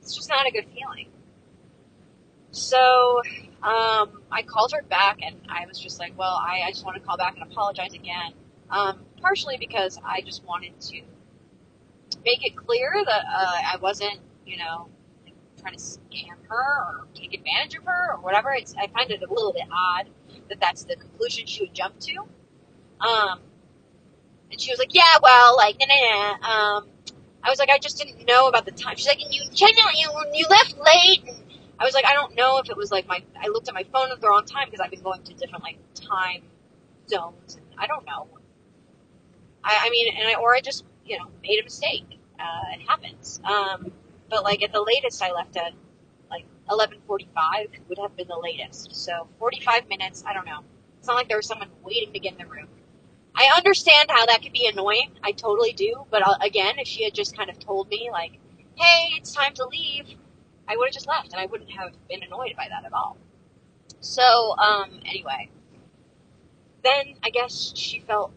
It's just not a good feeling. So, um, I called her back and I was just like, well, I, I just want to call back and apologize again. Um, partially because I just wanted to make it clear that uh, I wasn't, you know, trying to scam her or take advantage of her or whatever. It's I find it a little bit odd that that's the conclusion she would jump to. Um, and she was like, "Yeah, well, like, nah, nah, nah." Um, I was like, "I just didn't know about the time." She's like, "And you, you, you left late." And I was like, "I don't know if it was like my." I looked at my phone at the wrong time because I've been going to different like time zones, and I don't know. I, I mean, and I or I just you know made a mistake. Uh, it happens. Um, but like at the latest, I left at 11:45 would have been the latest. So 45 minutes. I don't know. It's not like there was someone waiting to get in the room. I understand how that could be annoying. I totally do. But uh, again, if she had just kind of told me like, "Hey, it's time to leave," I would have just left, and I wouldn't have been annoyed by that at all. So um, anyway, then I guess she felt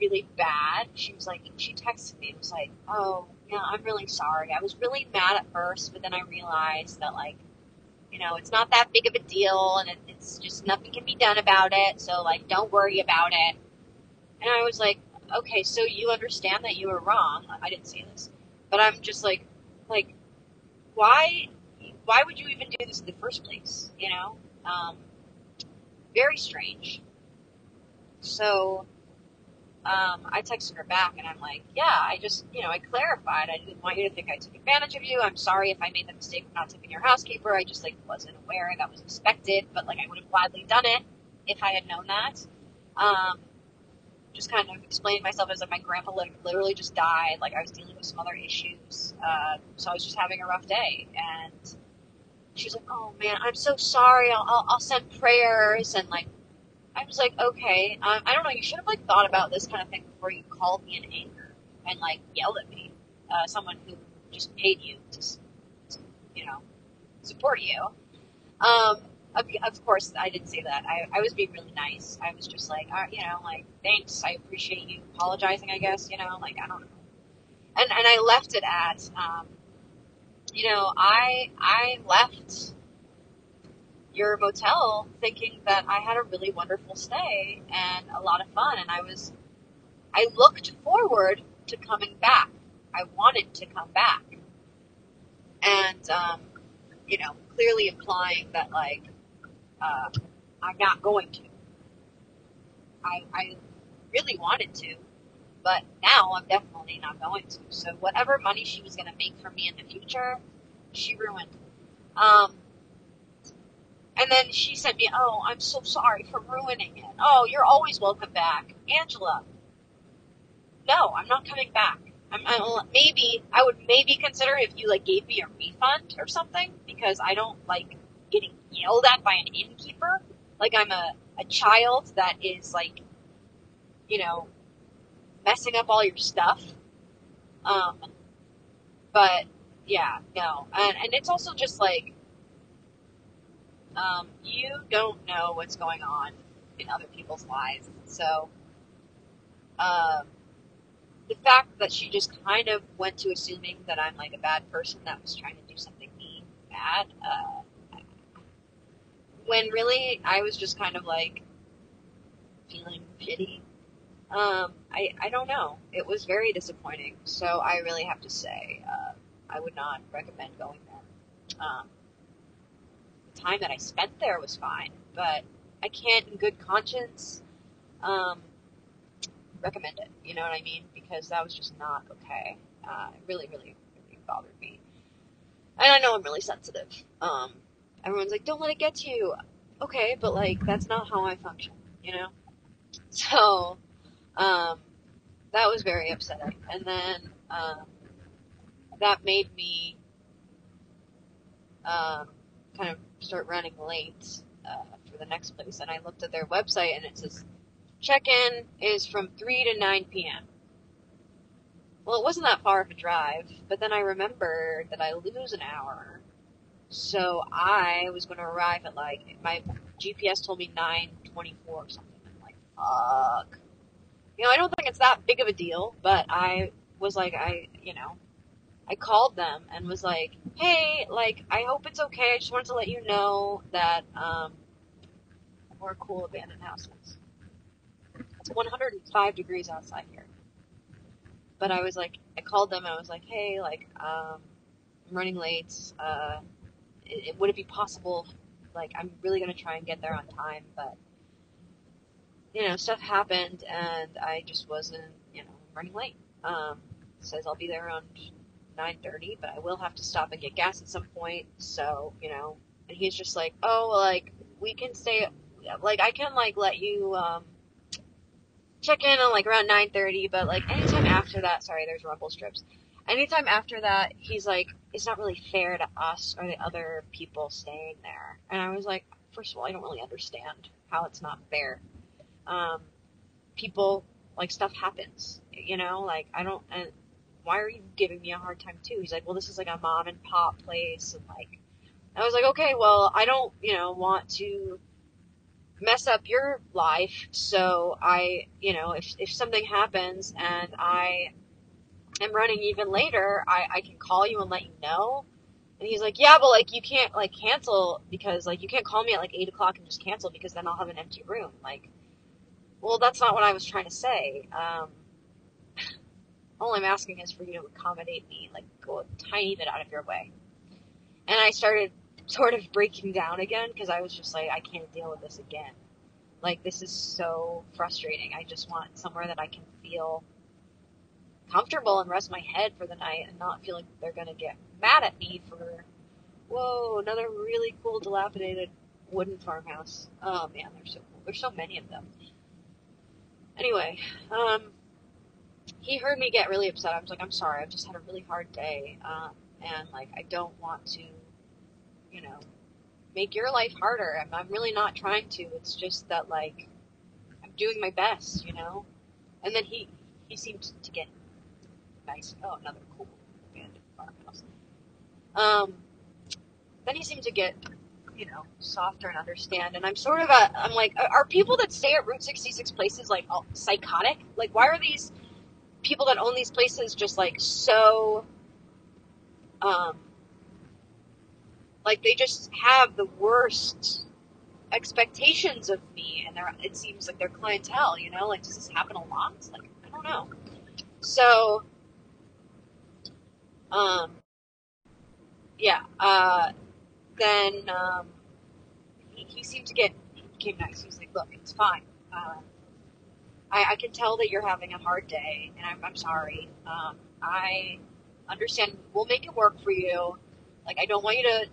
really bad. She was like, she texted me and was like, "Oh, yeah, I'm really sorry. I was really mad at first, but then I realized that like, you know, it's not that big of a deal, and it, it's just nothing can be done about it. So like, don't worry about it." And I was like, "Okay, so you understand that you were wrong." I didn't say this, but I'm just like, like, why, why would you even do this in the first place? You know, um, very strange. So um, I texted her back and I'm like, yeah, I just, you know, I clarified. I didn't want you to think I took advantage of you. I'm sorry if I made the mistake of not tipping your housekeeper. I just like wasn't aware that was expected, but like I would have gladly done it if I had known that. Um, just kind of explained myself as like my grandpa literally just died. Like I was dealing with some other issues. Uh, so I was just having a rough day and she was like, oh man, I'm so sorry. I'll, I'll, I'll send prayers and like I was like, okay, um, I don't know. You should have like thought about this kind of thing before you called me in anger and like yelled at me. Uh, someone who just paid you to, to you know, support you. Um, of, of, course, I didn't say that. I, I was being really nice. I was just like, uh, you know, like thanks. I appreciate you apologizing. I guess you know, like I don't know. And and I left it at, um, you know, I I left your motel thinking that I had a really wonderful stay and a lot of fun. And I was, I looked forward to coming back. I wanted to come back. And, um, you know, clearly implying that, like, uh, I'm not going to. I, I really wanted to, but now I'm definitely not going to. So whatever money she was going to make for me in the future, she ruined. Um, and then she sent me, oh, I'm so sorry for ruining it. Oh, you're always welcome back. Angela. No, I'm not coming back. I'm, I'm, maybe, I would maybe consider if you like gave me a refund or something because I don't like getting yelled at by an innkeeper. Like I'm a, a child that is like, you know, messing up all your stuff. Um, but yeah, no. And, and it's also just like, um, you don't know what's going on in other people's lives. So, um, the fact that she just kind of went to assuming that I'm like a bad person that was trying to do something mean, bad, uh, when really I was just kind of like feeling pity. Um, I, I don't know. It was very disappointing. So I really have to say, uh, I would not recommend going there. Um, time that I spent there was fine, but I can't, in good conscience, um, recommend it. You know what I mean? Because that was just not okay. Uh, it really, really, really bothered me. And I know I'm really sensitive. Um, everyone's like, don't let it get to you. Okay, but like, that's not how I function, you know? So, um, that was very upsetting. And then, um, that made me, um, kind of start running late uh, for the next place. And I looked at their website and it says check-in is from 3 to 9 p.m. Well, it wasn't that far of a drive, but then I remembered that I lose an hour. So I was going to arrive at like, my GPS told me 9.24 or something. I'm like, fuck. You know, I don't think it's that big of a deal, but I was like, I, you know, I called them and was like, hey, like, I hope it's okay. I just wanted to let you know that, um, more cool abandoned houses. It's 105 degrees outside here. but I was like, I called them and I was like, hey, like, um, I'm running late. Uh, it, it, would it be possible? Like, I'm really gonna try and get there on time, but you know, stuff happened and I just wasn't, you know, running late. Um, says I'll be there around 9:30, but I will have to stop and get gas at some point. So, you know, and he's just like, oh, like we can stay, like I can like let you um, check in on like around 9:30, but like anytime after that, sorry, there's rumble strips. Anytime after that, he's like, it's not really fair to us or the other people staying there. And I was like, first of all, I don't really understand how it's not fair. Um, people like stuff happens, you know, like I don't. And why are you giving me a hard time too? He's like, well, this is like a mom and pop place, and like, I was like, okay, well, I don't, you know, want to mess up your life, so I, you know, if if something happens and I am running even later, I I can call you and let you know. And he's like, yeah, but like you can't like cancel because like you can't call me at like eight o'clock and just cancel because then I'll have an empty room. Like, well, that's not what I was trying to say. Um, all I'm asking is for you to accommodate me, like go a tiny bit out of your way. And I started sort of breaking down again because I was just like, I can't deal with this again. Like, this is so frustrating. I just want somewhere that I can feel comfortable and rest my head for the night and not feel like they're going to get mad at me for, whoa, another really cool dilapidated wooden farmhouse. Oh man, they're so cool. There's so many of them. Anyway, um, he heard me get really upset. I was like, I'm sorry, I've just had a really hard day, um, and like I don't want to, you know, make your life harder. I'm, I'm really not trying to. It's just that like I'm doing my best, you know. And then he he seemed to get nice. Oh, another cool band abandoned farmhouse. Um, then he seemed to get you know, softer and understand. And I'm sort of a, I'm like, are people that stay at Route 66 places like psychotic? Like, why are these people that own these places just like so um like they just have the worst expectations of me and they're it seems like their clientele you know? Like does this happen a lot? Like i don't know. So um yeah uh then um he, he seemed to get he became nice he was like look it's fine. Uh I, I can tell that you're having a hard day, and I'm, I'm sorry. Um, I understand. We'll make it work for you. Like, I don't want you to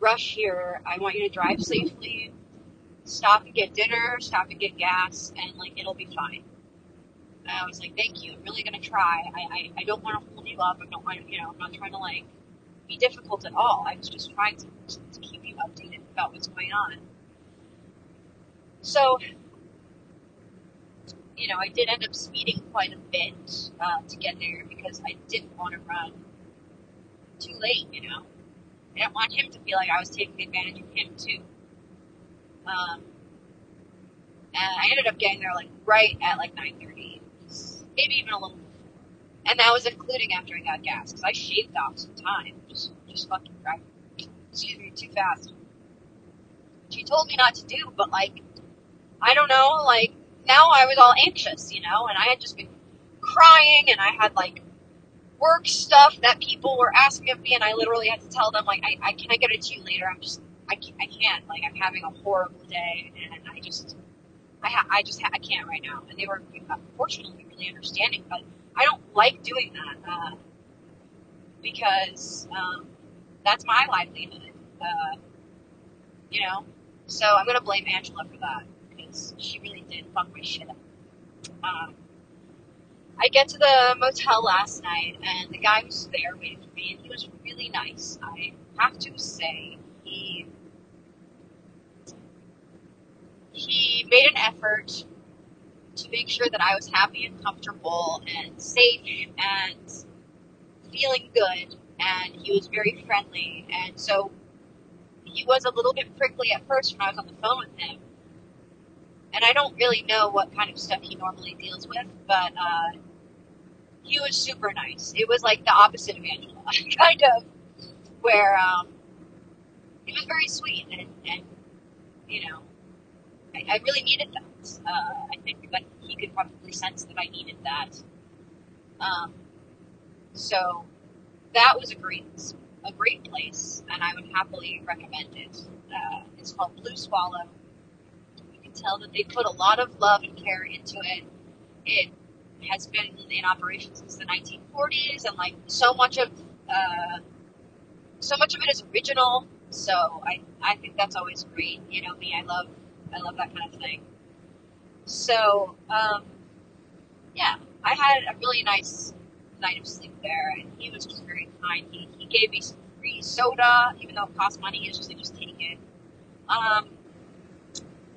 rush here. I want you to drive safely, stop and get dinner, stop and get gas, and, like, it'll be fine. And I was like, thank you. I'm really going to try. I, I, I don't want to hold you up. I don't want, you know, I'm not trying to, like, be difficult at all. I was just trying to, to keep you updated about what's going on. So you know, I did end up speeding quite a bit uh, to get there because I didn't want to run too late, you know. I didn't want him to feel like I was taking advantage of him too. Um, and I ended up getting there like right at like 9:30, maybe even a little before. And that was including after I got gas because I shaved off some time, just just fucking driving, excuse me, too fast. She told me not to do, but like, I don't know, like now I was all anxious, you know, and I had just been crying and I had like work stuff that people were asking of me and I literally had to tell them like, I, I can I get it to you later? I'm just, I can't, I can't, like I'm having a horrible day and I just, I ha- I just, ha- I can't right now. And they were fortunately really understanding, but I don't like doing that, uh, because, um, that's my livelihood, uh, you know, so I'm going to blame Angela for that because she really did fuck my shit up. Um, I get to the motel last night, and the guy was there waiting for me, and he was really nice. I have to say, he he made an effort to make sure that I was happy and comfortable and safe and feeling good, and he was very friendly. And so he was a little bit prickly at first when I was on the phone with him, and I don't really know what kind of stuff he normally deals with, but uh, he was super nice. It was like the opposite of Angela, kind of, where um, he was very sweet and, and you know, I, I really needed that. Uh, I think that he could probably sense that I needed that. Um, So that was a great, a great place, and I would happily recommend it. Uh, it's called Blue Swallow. Tell that they put a lot of love and care into it. It has been in operation since the 1940s, and like so much of uh, so much of it is original. So I I think that's always great. You know me, I love I love that kind of thing. So um, yeah, I had a really nice night of sleep there, and he was just very kind. He he gave me some free soda, even though it cost money. He was just like, just take it. Um,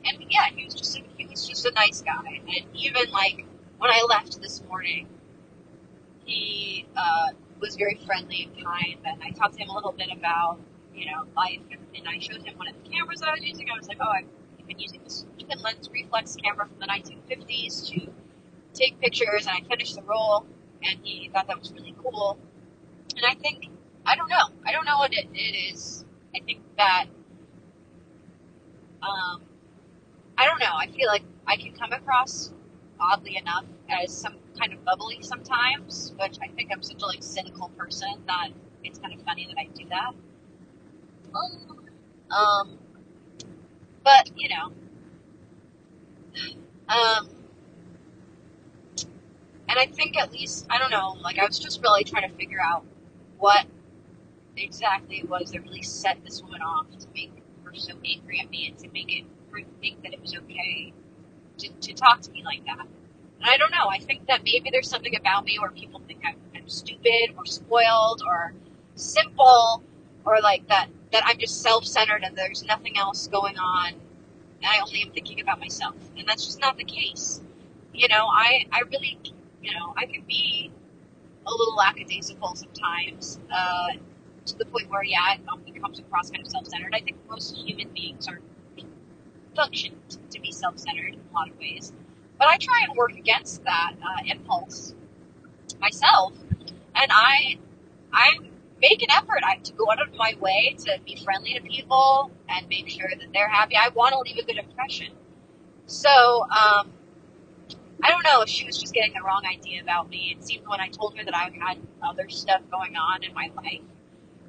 and yeah, he was just a, he was just a nice guy, and even like when I left this morning, he uh, was very friendly and kind. And I talked to him a little bit about, you know, life. And, and I showed him one of the cameras I was using. I was like, oh, I've been using this twin lens reflex camera from the 1950s to take pictures. And I finished the roll. And he thought that was really cool. And I think, I don't know. I don't know what it, it is. I think that, um, I don't know. I feel like I can come across oddly enough, as some kind of bubbly sometimes, which I think I'm such a like cynical person that it's kind of funny that I do that. Um, but you know, um, and I think at least I don't know. Like I was just really trying to figure out what exactly it was that really set this woman off to make her so angry at me and to make it think that it was okay to, to talk to me like that. And I don't know. I think that maybe there's something about me where people think I'm, I'm stupid or spoiled or simple or like that that I'm just self-centered and there's nothing else going on and I only am thinking about myself. And that's just not the case. You know, I, I really, you know, I can be a little lackadaisical sometimes, uh, to the point where, yeah, it comes across kind of self-centered. I think most human beings are functioned to be self-centered in a lot of ways. But I try and work against that uh, impulse myself, and I I make an effort to go out of my way to be friendly to people and make sure that they're happy. I want to leave a good impression. So um, I don't know if she was just getting the wrong idea about me. It seemed when I told her that I had other stuff going on in my life,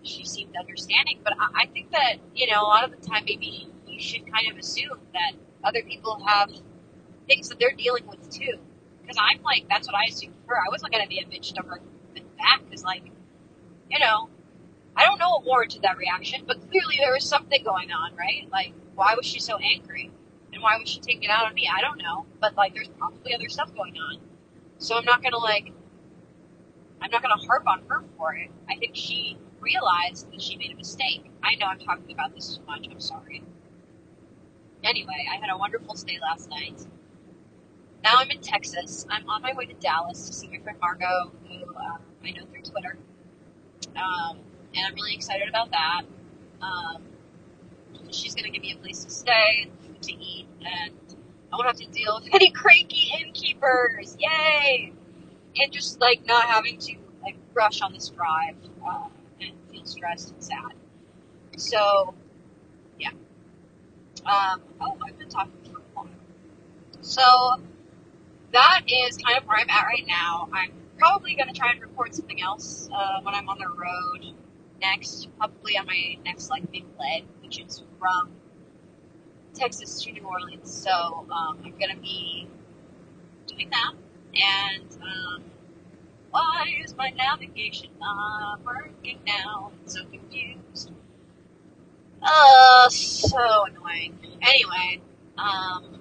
she seemed understanding. But I, I think that you know a lot of the time maybe you should kind of assume that other people have things that they're dealing with too. Because I'm like, that's what I assumed for her. I wasn't going to be a bitch her back because, like, you know, I don't know what warranted that reaction, but clearly there was something going on, right? Like, why was she so angry? And why was she taking it out on me? I don't know. But, like, there's probably other stuff going on. So I'm not going to, like, I'm not going to harp on her for it. I think she realized that she made a mistake. I know I'm talking about this too much. I'm sorry. Anyway, I had a wonderful stay last night. Now I'm in Texas. I'm on my way to Dallas to see my friend Margot, who uh, I know through Twitter. Um, and I'm really excited about that. Um, she's going to give me a place to stay, food to eat, and I won't have to deal with any cranky innkeepers. Yay! And just like not having to like rush on this drive uh, and feel stressed and sad. So. Um, oh, I've been talking for a while. So, that is kind of where I'm at right now. I'm probably going to try and record something else uh, when I'm on the road next, probably on my next like big leg, which is from Texas to New Orleans. So um, I'm going to be doing that. And um, why is my navigation not working now? I'm so confused. Uh, so annoying. Anyway, um,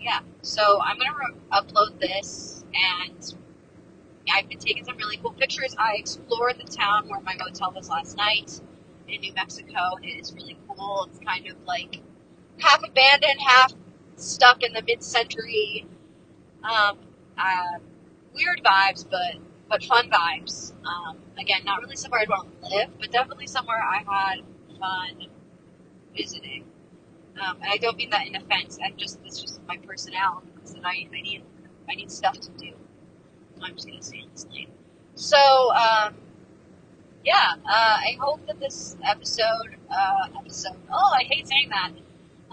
yeah, so I'm gonna re- upload this, and I've been taking some really cool pictures. I explored the town where my motel was last night in New Mexico. It is really cool. It's kind of like half abandoned, half stuck in the mid-century. Um, uh, weird vibes, but but fun vibes. Um, again, not really somewhere I'd want to live, but definitely somewhere I had fun visiting. Um, and I don't mean that in offense. I'm just it's just my personality. I, I need I need stuff to do. I'm just gonna say this night. So um, yeah, uh, I hope that this episode uh, episode oh I hate saying that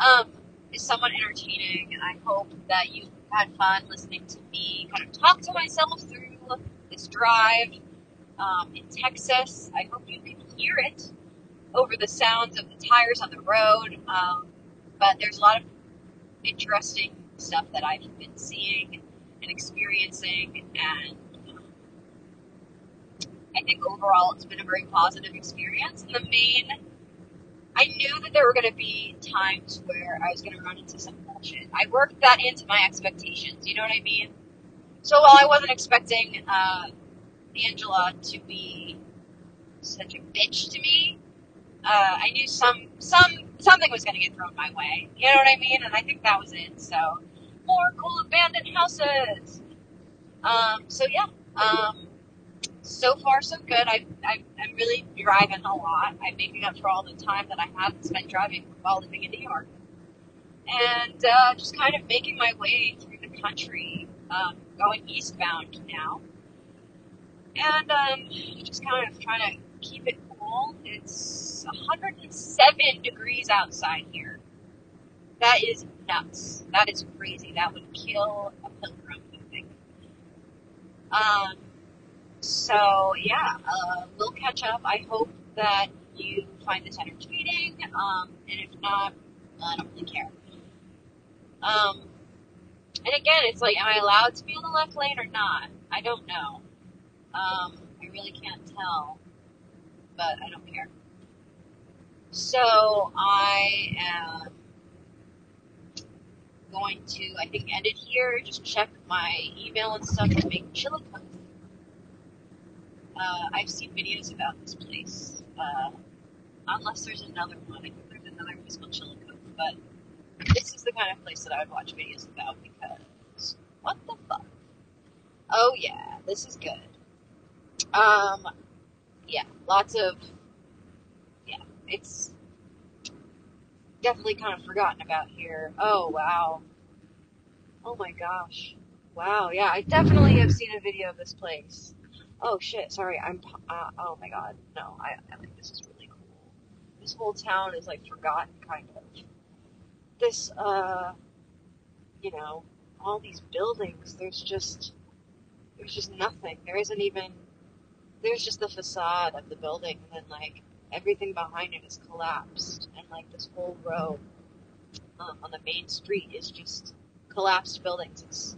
um, is somewhat entertaining. and I hope that you had fun listening to me kind of talk to myself through this drive um, in Texas. I hope you can hear it over the sounds of the tires on the road. Um, but there's a lot of interesting stuff that I've been seeing and experiencing, and um, I think overall it's been a very positive experience. And the main, I knew that there were going to be times where I was going to run into some bullshit. I worked that into my expectations. You know what I mean? So while I wasn't expecting uh, Angela to be such a bitch to me, uh, I knew some some something was going to get thrown my way. You know what I mean? And I think that was it. So more cool abandoned houses. Um, so yeah. Um, so far so good. I, I I'm really driving a lot. I'm making up for all the time that I haven't spent driving while living in New York, and uh, just kind of making my way through the country, um, going eastbound now, and um, just kind of trying to keep it It's 107 degrees outside here. That is nuts. That is crazy. That would kill a pilgrim, I think. Um, so yeah, uh, we'll catch up. I hope that you find this entertaining. Um, and if not, I don't really care. Um, and again, it's like, am I allowed to be on the left lane or not? I don't know. Um, I really can't tell, but I don't care. So I am going to, I think, end it here. Just check my email and stuff to make Chillicothe. Uh, I've seen videos about this place. Uh, unless there's another one. I think there's another place called Chillicothe. But this is the kind of place that I would watch videos about because what the fuck? Oh yeah, this is good. Um, yeah, lots of, yeah, it's definitely kind of forgotten about here. Oh, wow. Oh my gosh. Wow, yeah, I definitely have seen a video of this place. Oh shit, sorry, I'm, uh, oh my god, no, I, I think this is really cool. This whole town is like forgotten, kind of. This, uh, you know, all these buildings, there's just, there's just nothing. There isn't even, there's just the facade of the building, and then like, everything behind it is collapsed, and like this whole row um, on the main street is just collapsed buildings. It's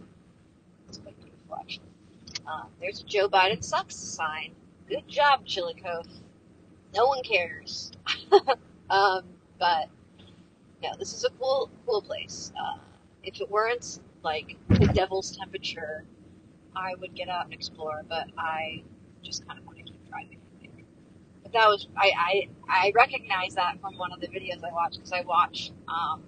it's quite beautiful, actually. Uh, there's a Joe Biden sucks sign. Good job, Chillicothe. No one cares. um, but no, this is a cool cool place. Uh, if it weren't like the devil's temperature, I would get out and explore. But I just kind of want to keep driving But that was I, I I recognize that from one of the videos I watched because I watch um,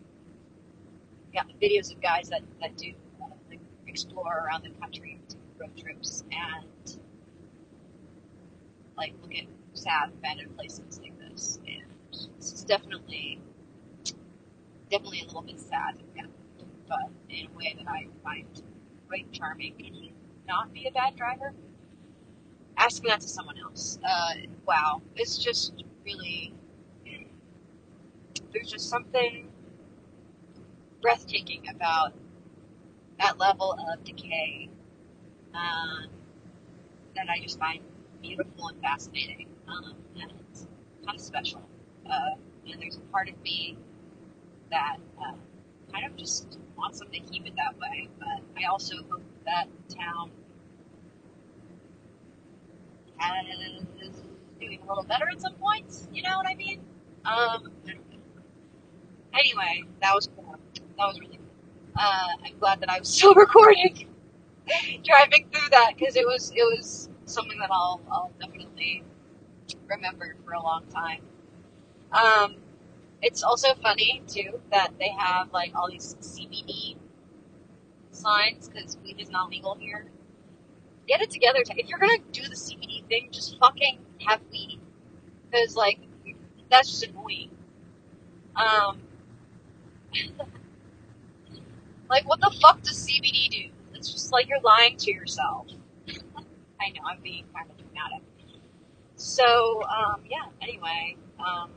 yeah videos of guys that that do uh, like explore around the country do road trips and like look at sad abandoned places like this and this is definitely definitely a little bit sad yeah, but in a way that I find quite charming. Can you not be a bad driver? Asking that to someone else. Uh, wow, it's just really there's just something breathtaking about that level of decay um, that I just find beautiful and fascinating um, and kind of special. Uh, and there's a part of me that uh, kind of just wants them to keep it that way. But I also hope that town is doing a little better at some points. You know what I mean? Um, anyway, that was cool. That was really cool. Uh, I'm glad that I was still recording, driving through that because it was it was something that I'll I'll definitely remember for a long time. Um, it's also funny too that they have like all these CBD signs because weed is not legal here get it together. If you're gonna do the CBD thing, just fucking have weed, because like that's just annoying. Um, like what the fuck does CBD do? It's just like you're lying to yourself. I know I'm being kind of dramatic. So um, yeah. Anyway, um,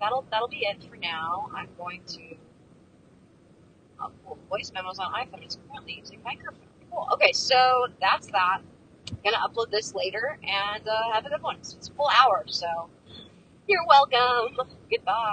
that'll that'll be it for now. I'm going to. Oh. Voice memos on iPhone It's currently using microphone. Cool. Okay, so that's that. gonna upload this later and uh, have a good one. It's a full hour, so you're welcome. Goodbye.